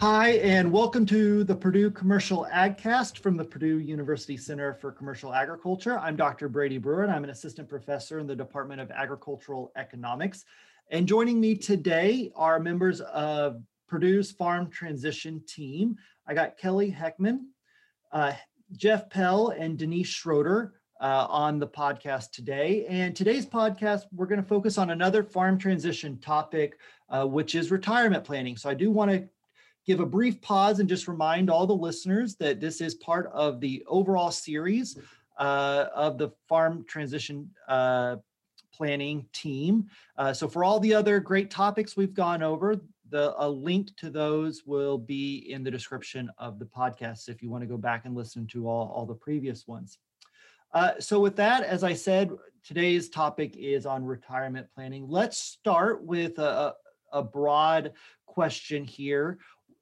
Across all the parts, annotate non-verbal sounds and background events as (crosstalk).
Hi, and welcome to the Purdue Commercial AgCast from the Purdue University Center for Commercial Agriculture. I'm Dr. Brady Brewer, and I'm an assistant professor in the Department of Agricultural Economics. And joining me today are members of Purdue's Farm Transition Team. I got Kelly Heckaman, uh, Jeff Pell, and Denise Schroeder uh, on the podcast today. And today's podcast, we're going to focus on another farm transition topic, uh, which is retirement planning. So I do want to give a brief pause and just remind all the listeners that this is part of the overall series uh, of the farm transition uh, planning team. Uh, so for all the other great topics we've gone over, the a link to those will be in the description of the podcast if you want to go back and listen to all, all the previous ones. Uh, so with that, as I said, today's topic is on retirement planning. Let's start with a, a broad question here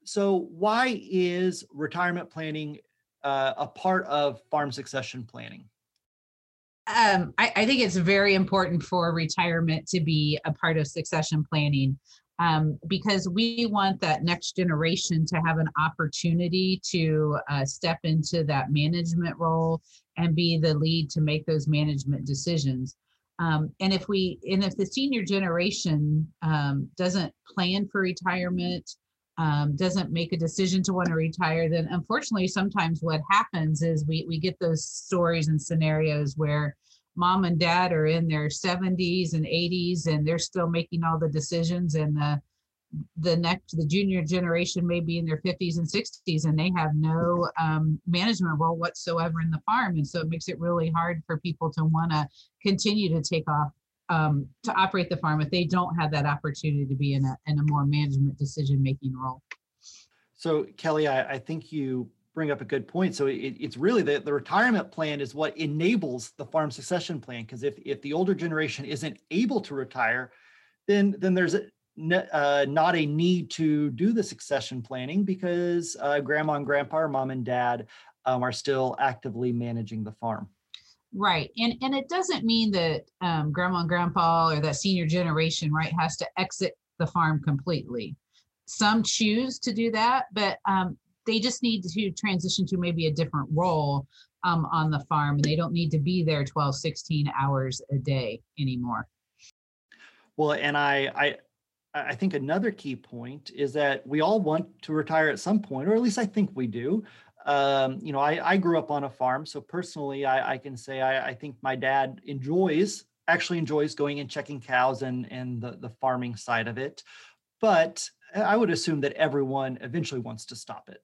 so why is retirement planning uh, a part of farm succession planning? Um, I, I, think it's very important for retirement to be a part of succession planning um, because we want that next generation to have an opportunity to uh, step into that management role and be the lead to make those management decisions. Um, and if we and if the senior generation um, doesn't plan for retirement um, doesn't make a decision to want to retire, then unfortunately, sometimes what happens is we, we get those stories and scenarios where mom and dad are in their 70s and 80s and they're still making all the decisions and the the next the junior generation may be in their 50s and 60s and they have no um, management role whatsoever in the farm. And so it makes it really hard for people to want to continue to take off um, to operate the farm if they don't have that opportunity to be in a, in a more management decision making role. So Kelly, I, I, think you bring up a good point. So it, it's really the, the retirement plan is what enables the farm succession plan. Because if, if the older generation isn't able to retire, then then there's a, uh, not a need to do the succession planning because uh, grandma and grandpa or mom and dad um, are still actively managing the farm. Right. And and it doesn't mean that um, grandma and grandpa or that senior generation, right, has to exit the farm completely. Some choose to do that, but um, they just need to transition to maybe a different role um, on the farm and they don't need to be there 12, 16 hours a day anymore. Well, and I, I, I think another key point is that we all want to retire at some point, or at least I think we do um, you know, I, I, grew up on a farm, so personally, I, I can say I, I, think my dad enjoys actually enjoys going and checking cows and and the the farming side of it. But I would assume that everyone eventually wants to stop it.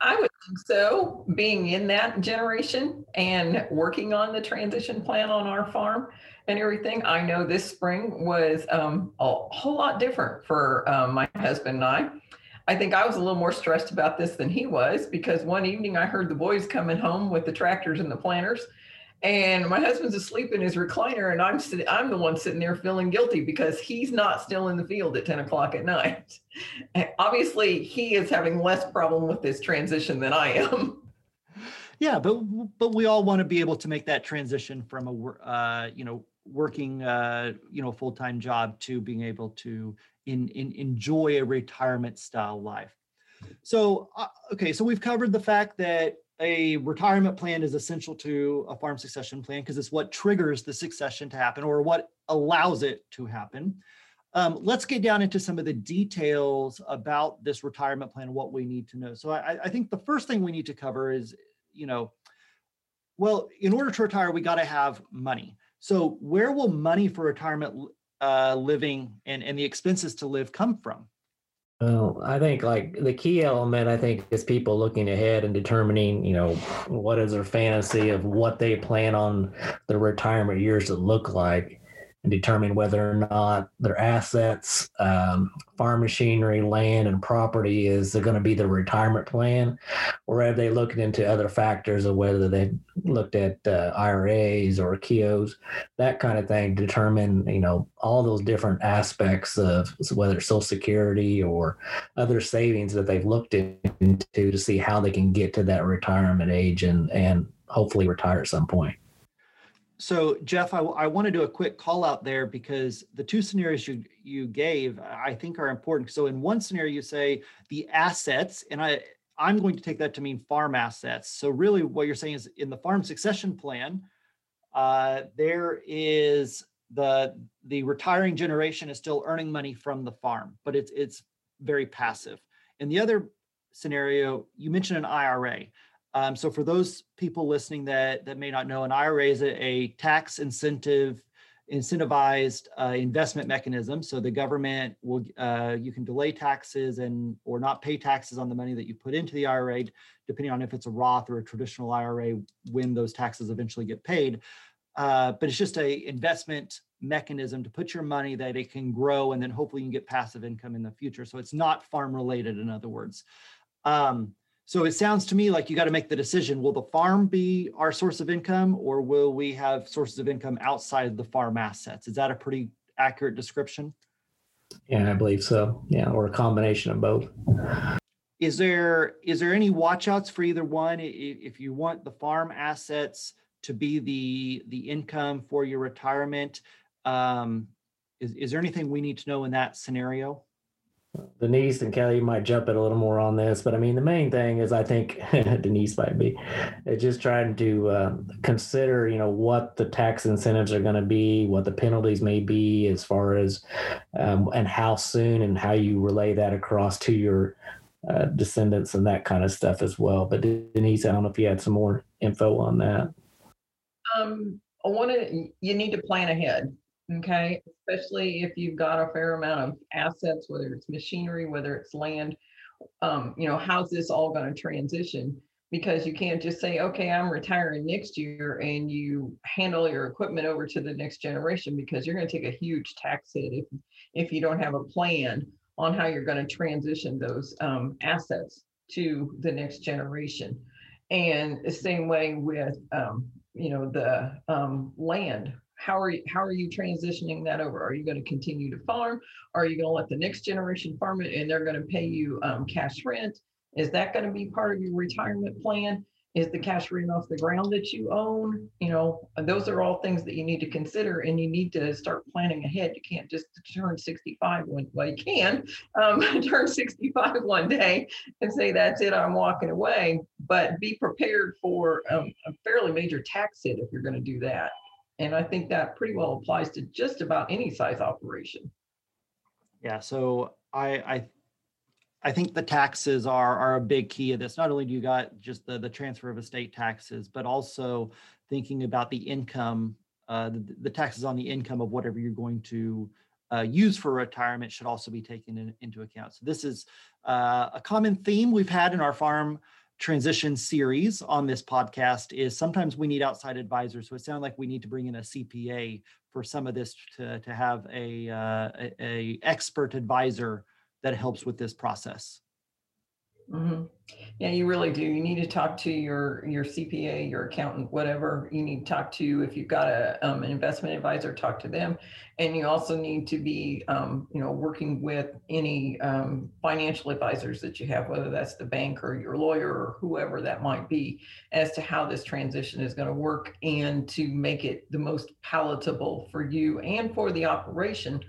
I would think so. Being in that generation and working on the transition plan on our farm and everything, I know this spring was um, a whole lot different for um, my husband and I I think I was a little more stressed about this than he was because one evening I heard the boys coming home with the tractors and the planters, and my husband's asleep in his recliner, and I'm sitting, I'm the one sitting there feeling guilty because he's not still in the field at 10 o'clock at night. (laughs) And obviously, he is having less problem with this transition than I am. (laughs) Yeah, but but we all want to be able to make that transition from a uh, you know working uh, you know full time job to being able to in, in enjoy a retirement style life. So, uh, okay, so we've covered the fact that a retirement plan is essential to a farm succession plan because it's what triggers the succession to happen or what allows it to happen. Um, let's get down into some of the details about this retirement plan, what we need to know. So I, I think the first thing we need to cover is, you know, well, in order to retire, we got to have money. So where will money for retirement uh, living and, and the expenses to live come from? Well, I think like the key element, I think, is people looking ahead and determining, you know, what is their fantasy of what they plan on their retirement years to look like and determine whether or not their assets, um, farm machinery, land, and property is going to be the retirement plan, or have they looked into other factors of whether they looked at uh, IRAs or Keoghs, that kind of thing, determine you know all those different aspects of whether Social Security or other savings that they've looked into to see how they can get to that retirement age and and hopefully retire at some point. So Jeff, I, want to do a quick call out there because the two scenarios you you gave I think are important. So in one scenario you say the assets, and I I'm going to take that to mean farm assets. So really what you're saying is in the farm succession plan, uh, there is the the retiring generation is still earning money from the farm, but it's it's very passive. In the other scenario, you mentioned an IRA. Um, so for those people listening that that may not know, an IRA is a, a tax incentive incentivized uh, investment mechanism. So the government will uh, you can delay taxes and or not pay taxes on the money that you put into the IRA, depending on if it's a Roth or a traditional IRA, when those taxes eventually get paid. Uh, but it's just a investment mechanism to put your money that it can grow and then hopefully you can get passive income in the future. So it's not farm related, in other words. Um, so it sounds to me like you got to make the decision. Will the farm be our source of income or will we have sources of income outside of the farm assets? Is that a pretty accurate description? Yeah, I believe so. Yeah, or a combination of both. Is there is there any watchouts for either one? If you want the farm assets to be the the income for your retirement, um, is, is there anything we need to know in that scenario? Denise and Kelly might jump in a little more on this, but I mean, the main thing is I think (laughs) Denise might be just trying to uh, consider, you know, what the tax incentives are going to be, what the penalties may be as far as, um, and how soon and how you relay that across to your uh, descendants and that kind of stuff as well. But Denise, I don't know if you had some more info on that. Um, I want to, you need to plan ahead. Okay, especially if you've got a fair amount of assets, whether it's machinery, whether it's land. Um, you know, how's this all going to transition? Because you can't just say, okay, I'm retiring next year and you handle your equipment over to the next generation because you're going to take a huge tax hit if, if you don't have a plan on how you're going to transition those um, assets to the next generation. And the same way with, um, you know, the um, land how are you how are you transitioning that over? Are you going to continue to farm? Are you going to let the next generation farm it and they're going to pay you um, cash rent? Is that going to be part of your retirement plan? Is the cash rent off the ground that you own? You know those are all things that you need to consider and you need to start planning ahead. You can't just turn 65 one well you can um, (laughs) turn 65 one day and say that's it i'm walking away. But be prepared for um, a fairly major tax hit if you're going to do that and I think that pretty well applies to just about any size operation. Yeah, so I I I think the taxes are are a big key of this. Not only do you got just the the transfer of estate taxes, but also thinking about the income, uh, the, the taxes on the income of whatever you're going to uh, use for retirement should also be taken in, into account. So this is uh, a common theme we've had in our farm transition series on this podcast is sometimes we need outside advisors. So it sounds like we need to bring in a CPA for some of this to, to have a, uh, a, a expert advisor that helps with this process. Mm-hmm. Yeah, you really do. You need to talk to your your CPA, your accountant, whatever you need to talk to. If you've got a um, an investment advisor, talk to them, and you also need to be, um, you know, working with any um, financial advisors that you have, whether that's the bank or your lawyer or whoever that might be, as to how this transition is going to work and to make it the most palatable for you and for the operation.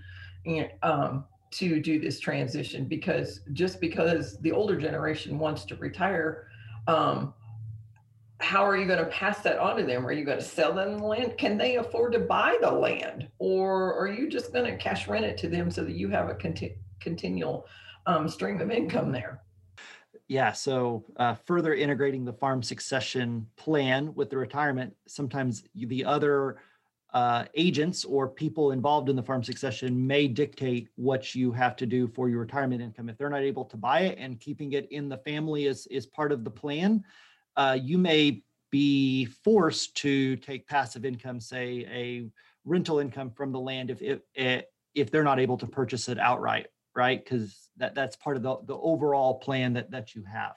And um, to do this transition because just because the older generation wants to retire, um, how are you going to pass that on to them? Are you going to sell them the land? Can they afford to buy the land? Or are you just going to cash rent it to them so that you have a conti- continual um, stream of income there? Yeah, so uh, further integrating the farm succession plan with the retirement, sometimes the other uh, agents or people involved in the farm succession may dictate what you have to do for your retirement income. If they're not able to buy it and keeping it in the family is, is part of the plan, uh, you may be forced to take passive income, say a rental income from the land if, if, eh, if they're not able to purchase it outright, right? Because that, that's part of the, the overall plan that, that you have.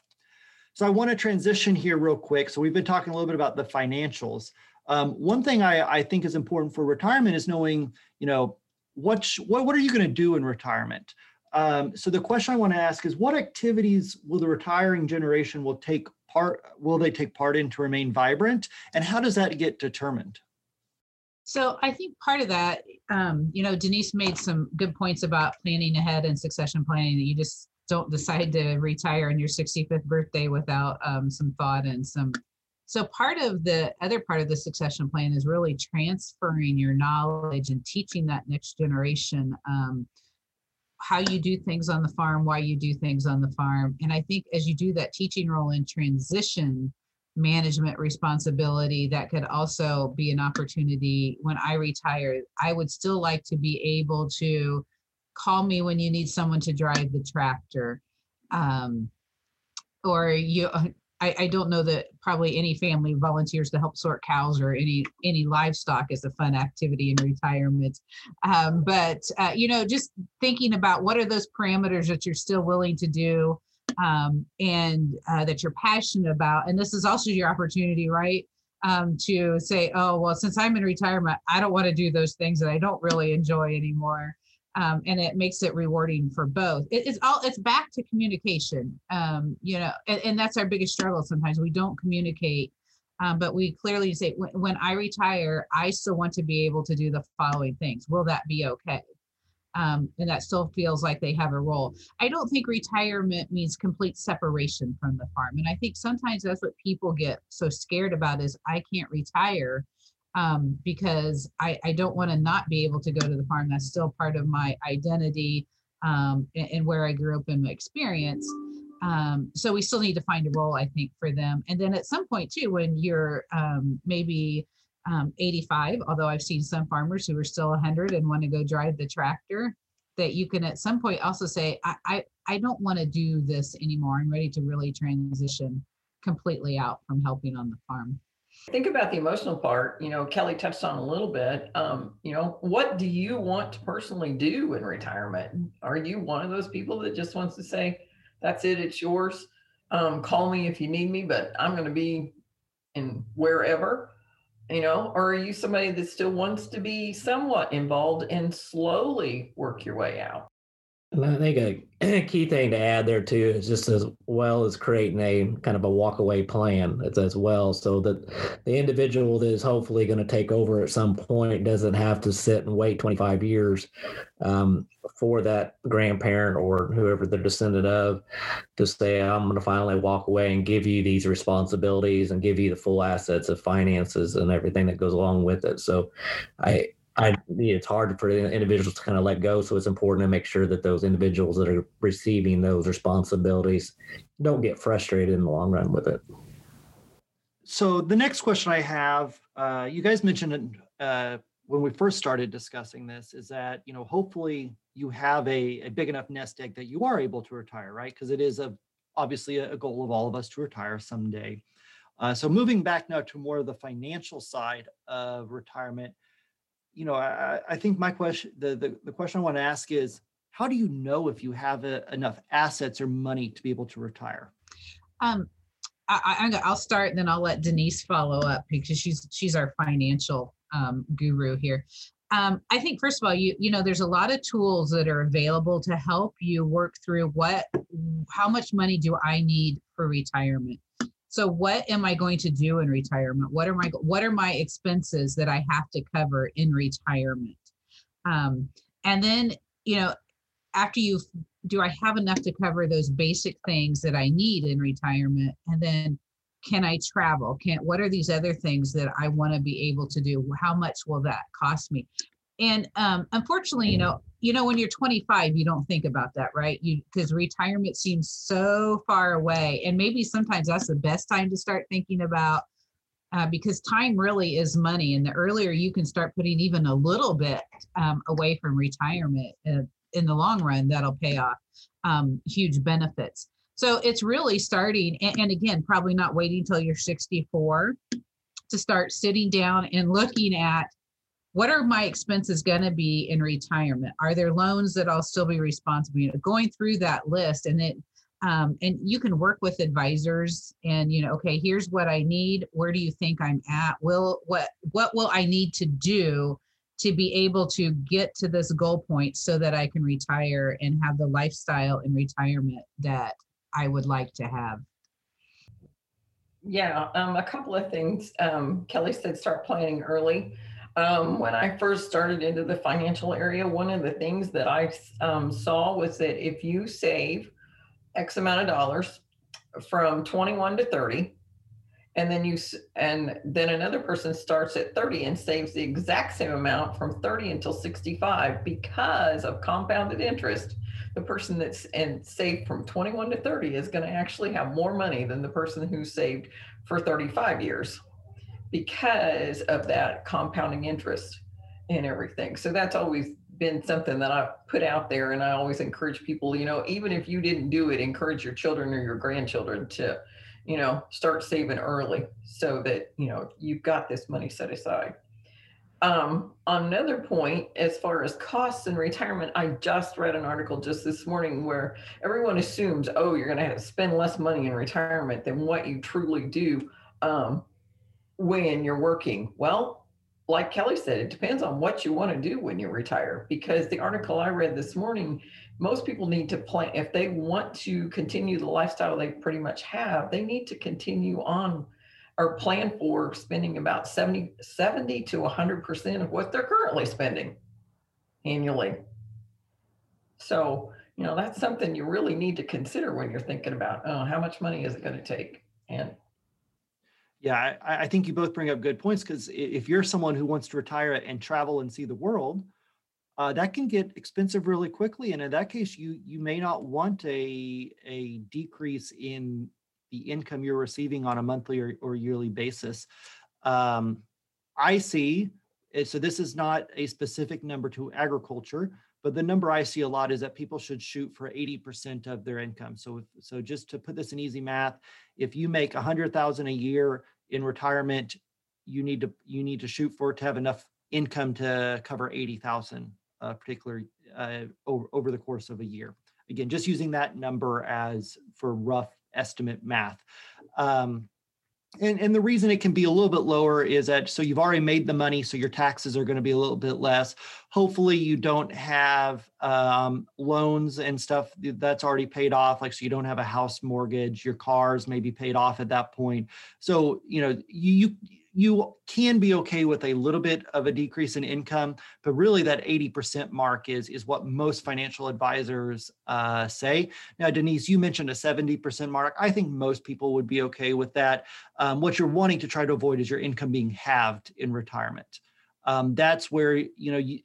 So I want to transition here real quick. So we've been talking a little bit about the financials. Um, one thing I, I think is important for retirement is knowing, you know, what, what, what are you going to do in retirement? Um, so the question I want to ask is what activities will the retiring generation will take part, will they take part in to remain vibrant? And how does that get determined? So I think part of that, um, you know, Denise made some good points about planning ahead and succession planning that you just don't decide to retire on your 65th birthday without um, some thought and some. So part of the other part of the succession plan is really transferring your knowledge and teaching that next generation um, how you do things on the farm, why you do things on the farm. And I think as you do that teaching role in transition, management responsibility that could also be an opportunity when I retire. I would still like to be able to call me when you need someone to drive the tractor. Um, or you, I, I don't know that probably any family volunteers to help sort cows or any any livestock is a fun activity in retirement. Um, but uh, you know, just thinking about what are those parameters that you're still willing to do um, and uh, that you're passionate about. And this is also your opportunity, right? Um, to say, oh, well, since I'm in retirement, I don't want to do those things that I don't really enjoy anymore. Um, and it makes it rewarding for both. It, it's all it's back to communication, um, you know, and, and, that's our biggest struggle. Sometimes we don't communicate, um, but we clearly say when, when I retire, I still want to be able to do the following things. Will that be okay? um, and that still feels like they have a role. I don't think retirement means complete separation from the farm, and I think sometimes that's what people get so scared about is I can't retire um, because I, I don't want to not be able to go to the farm. That's still part of my identity um, and, and, where I grew up in my experience. Um, so we still need to find a role, I think, for them. And then at some point too, when you're um, maybe um, 85, although I've seen some farmers who are still 100 and want to go drive the tractor, that you can at some point also say, I, I, I don't want to do this anymore. I'm ready to really transition completely out from helping on the farm. Think about the emotional part. You know, Kelly touched on a little bit. Um, you know, what do you want to personally do in retirement? Are you one of those people that just wants to say, that's it, it's yours? Um, call me if you need me, but I'm going to be in wherever you know, or are you somebody that still wants to be somewhat involved and slowly work your way out? And I think a (clears throat) key thing to add there too is just as well as creating a kind of a walkaway plan as well, so that the individual that is hopefully going to take over at some point doesn't have to sit and wait 25 years um, for that grandparent or whoever they're descendant of to say, I'm going to finally walk away and give you these responsibilities and give you the full assets of finances and everything that goes along with it. So I I it's hard for individuals to kind of let go. So it's important to make sure that those individuals that are receiving those responsibilities don't get frustrated in the long run with it. So the next question I have, uh, you guys mentioned uh, when we first started discussing this, is that you know hopefully you have a, a big enough nest egg that you are able to retire, right? Because it is a obviously a goal of all of us to retire someday. Uh, so moving back now to more of the financial side of retirement you know, I, I think my question, the, the, the question I want to ask is, how do you know if you have a, enough assets or money to be able to retire? Um, I, I, will start and then I'll let Denise follow up because she's she's our financial um, guru here. Um, I think first of all, you you know, there's a lot of tools that are available to help you work through what, how much money do I need for retirement? So what am I going to do in retirement? What are my what are my expenses that I have to cover in retirement? Um, and then you know, after you do I have enough to cover those basic things that I need in retirement? And then can I travel? Can what are these other things that I want to be able to do? How much will that cost me? And um, unfortunately, you know, you know, when you're 25, you don't think about that, right? You because retirement seems so far away, and maybe sometimes that's the best time to start thinking about uh, because time really is money, and the earlier you can start putting even a little bit um, away from retirement, uh, in the long run, that'll pay off um, huge benefits. So it's really starting, and, and again, probably not waiting until you're 64 to start sitting down and looking at what are my expenses going to be in retirement? Are there loans that i'll still be responsible you know going through that list and it um, and you can work with advisors and you know okay here's what i need. Where do you think i'm at? Will what what will i need to do to be able to get to this goal point so that i can retire and have the lifestyle in retirement that i would like to have? Yeah um, a couple of things um, kelly said start planning early Um, when I first started into the financial area, one of the things that I um, saw was that if you save X amount of dollars from 21 to 30, and then you and then another person starts at 30 and saves the exact same amount from 30 until 65 because of compounded interest the person that's and saved from 21 to 30 is going to actually have more money than the person who saved for 35 years because of that compounding interest and everything so that's always been something that I put out there and I always encourage people, you know, even if you didn't do it, encourage your children or your grandchildren to you know, start saving early so that, you know, you've got this money set aside. Um, on another point, as far as costs and retirement, I just read an article just this morning where everyone assumes, oh, you're going to have to spend less money in retirement than what you truly do um, when you're working. Well, like Kelly said, it depends on what you want to do when you retire. Because the article I read this morning most people need to plan if they want to continue the lifestyle they pretty much have they need to continue on or plan for spending about 70 70 to 100 percent of what they're currently spending annually so you know that's something you really need to consider when you're thinking about oh, how much money is it going to take and yeah I, I think you both bring up good points because if you're someone who wants to retire and travel and see the world uh, that can get expensive really quickly. And in that case, you you may not want a a decrease in the income you're receiving on a monthly or, or yearly basis. Um, I see. So this is not a specific number to agriculture, but the number I see a lot is that people should shoot for 80% of their income. So, if, so just to put this in easy math, if you make 100,000 a year in retirement, you need to you need to shoot for it to have enough income to cover 80,000 uh, particular uh, over, over the course of a year. Again, just using that number as for rough estimate math. Um, and, and the reason it can be a little bit lower is that so you've already made the money, so your taxes are going to be a little bit less. Hopefully, you don't have um, loans and stuff that's already paid off, like so you don't have a house mortgage. Your cars may be paid off at that point. So you know you you can be okay with a little bit of a decrease in income, but really that 80% mark is, is what most financial advisors uh, say. Now, Denise, you mentioned a 70% mark. I think most people would be okay with that. Um, what you're wanting to try to avoid is your income being halved in retirement. Um, that's where, you know, you,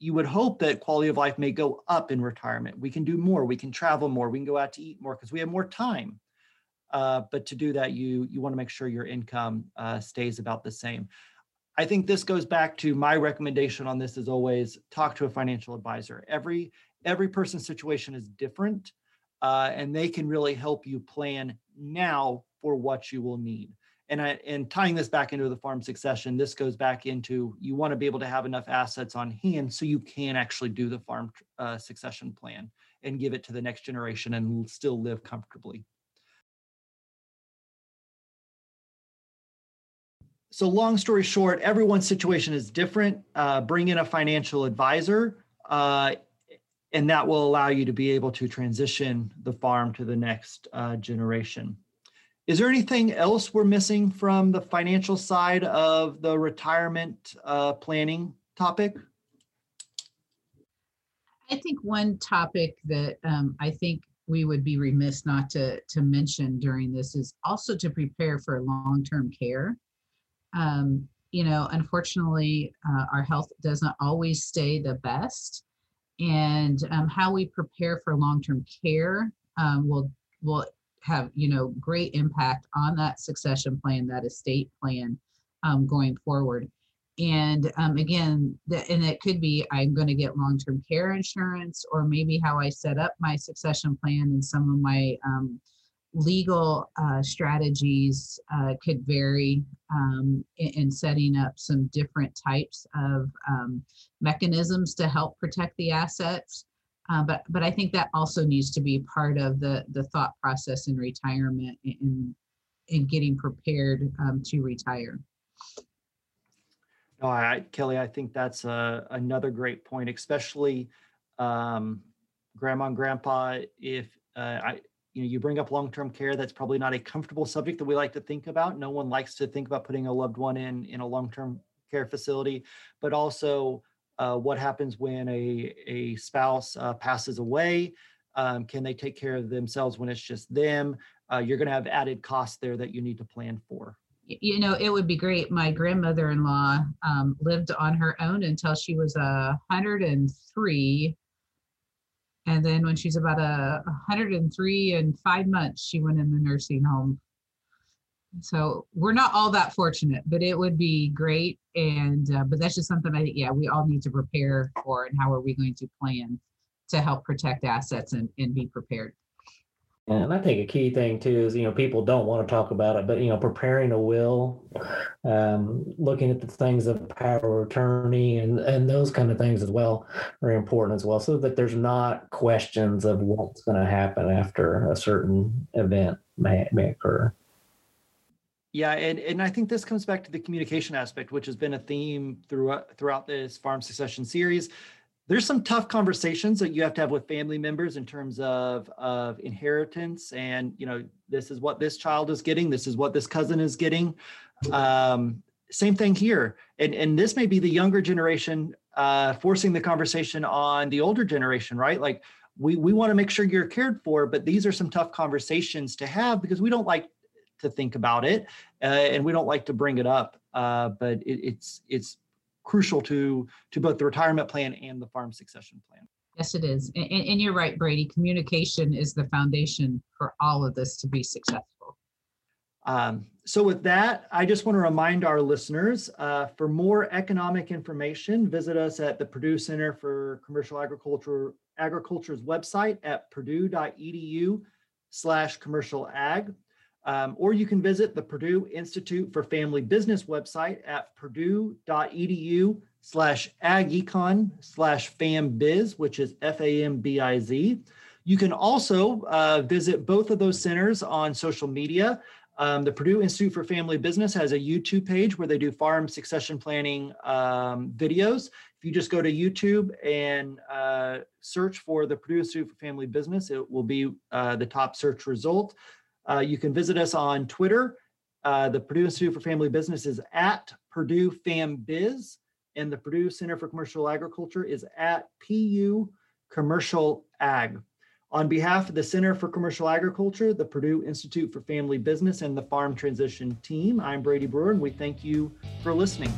you would hope that quality of life may go up in retirement. We can do more, we can travel more, we can go out to eat more because we have more time. Uh, but to do that, you you want to make sure your income uh, stays about the same. I think this goes back to my recommendation on this is always talk to a financial advisor. Every every person's situation is different, uh, and they can really help you plan now for what you will need. And I, and tying this back into the farm succession, this goes back into you want to be able to have enough assets on hand so you can actually do the farm uh, succession plan and give it to the next generation and still live comfortably. So long story short, everyone's situation is different. Uh, bring in a financial advisor, uh, and that will allow you to be able to transition the farm to the next uh, generation. Is there anything else we're missing from the financial side of the retirement uh, planning topic? I think one topic that um, I think we would be remiss not to, to mention during this is also to prepare for long-term care um, you know, unfortunately, uh, our health doesn't always stay the best, and um, how we prepare for long-term care um, will will have you know great impact on that succession plan, that estate plan um, going forward. And um, again, the, and it could be I'm going to get long-term care insurance, or maybe how I set up my succession plan and some of my um, legal uh, strategies uh, could vary um, in, in, setting up some different types of um, mechanisms to help protect the assets. Uh, but but I think that also needs to be part of the the thought process in retirement and in getting prepared um, to retire. No, Kelly, I think that's a, uh, another great point, especially um, grandma and grandpa. If uh, I, you know you bring up long-term care that's probably not a comfortable subject that we like to think about no one likes to think about putting a loved one in in a long-term care facility, but also uh, what happens when a, a spouse uh, passes away. Um, can they take care of themselves when it's just them? Uh, you're going to have added costs there that you need to plan for. You know, it would be great. My grandmother-in-law um, lived on her own until she was uh, 103 and then when she's about a 103 and five months, she went in the nursing home. So we're not all that fortunate, but it would be great. And uh, but that's just something I think, yeah, we all need to prepare for. And how are we going to plan to help protect assets and, and be prepared? And I think a key thing too is, you know, people don't want to talk about it, but, you know, preparing a will, um, looking at the things of power of attorney and, and those kind of things as well are important as well, so that there's not questions of what's going to happen after a certain event may, may occur. Yeah, and, and I think this comes back to the communication aspect, which has been a theme throughout throughout this farm succession series there's some tough conversations that you have to have with family members in terms of of inheritance and you know this is what this child is getting this is what this cousin is getting. Um, same thing here. And and this may be the younger generation uh, forcing the conversation on the older generation right? Like we we want to make sure you're cared for but these are some tough conversations to have because we don't like to think about it uh, and we don't like to bring it up. Uh, but it, it's it's crucial to to both the retirement plan and the farm succession plan. Yes, it is. And, and, you're right, Brady. Communication is the foundation for all of this to be successful. Um, so with that, I just want to remind our listeners, uh, for more economic information, visit us at the Purdue Center for Commercial Agriculture Agriculture's website at purdue.edu slash commercial ag. Um, or you can visit the Purdue Institute for Family Business website at purdue.edu slash agecon slash fambiz, which is F-A-M-B-I-Z. You can also uh, visit both of those centers on social media. Um, the Purdue Institute for Family Business has a YouTube page where they do farm succession planning um, videos. If you just go to YouTube and uh, search for the Purdue Institute for Family Business, it will be uh, the top search result. Uh, you can visit us on Twitter. Uh, the Purdue Institute for Family Business is at Purdue FamBiz, and the Purdue Center for Commercial Agriculture is at PU Commercial Ag. On behalf of the Center for Commercial Agriculture, the Purdue Institute for Family Business, and the Farm Transition team, I'm Brady Brewer, and we thank you for listening.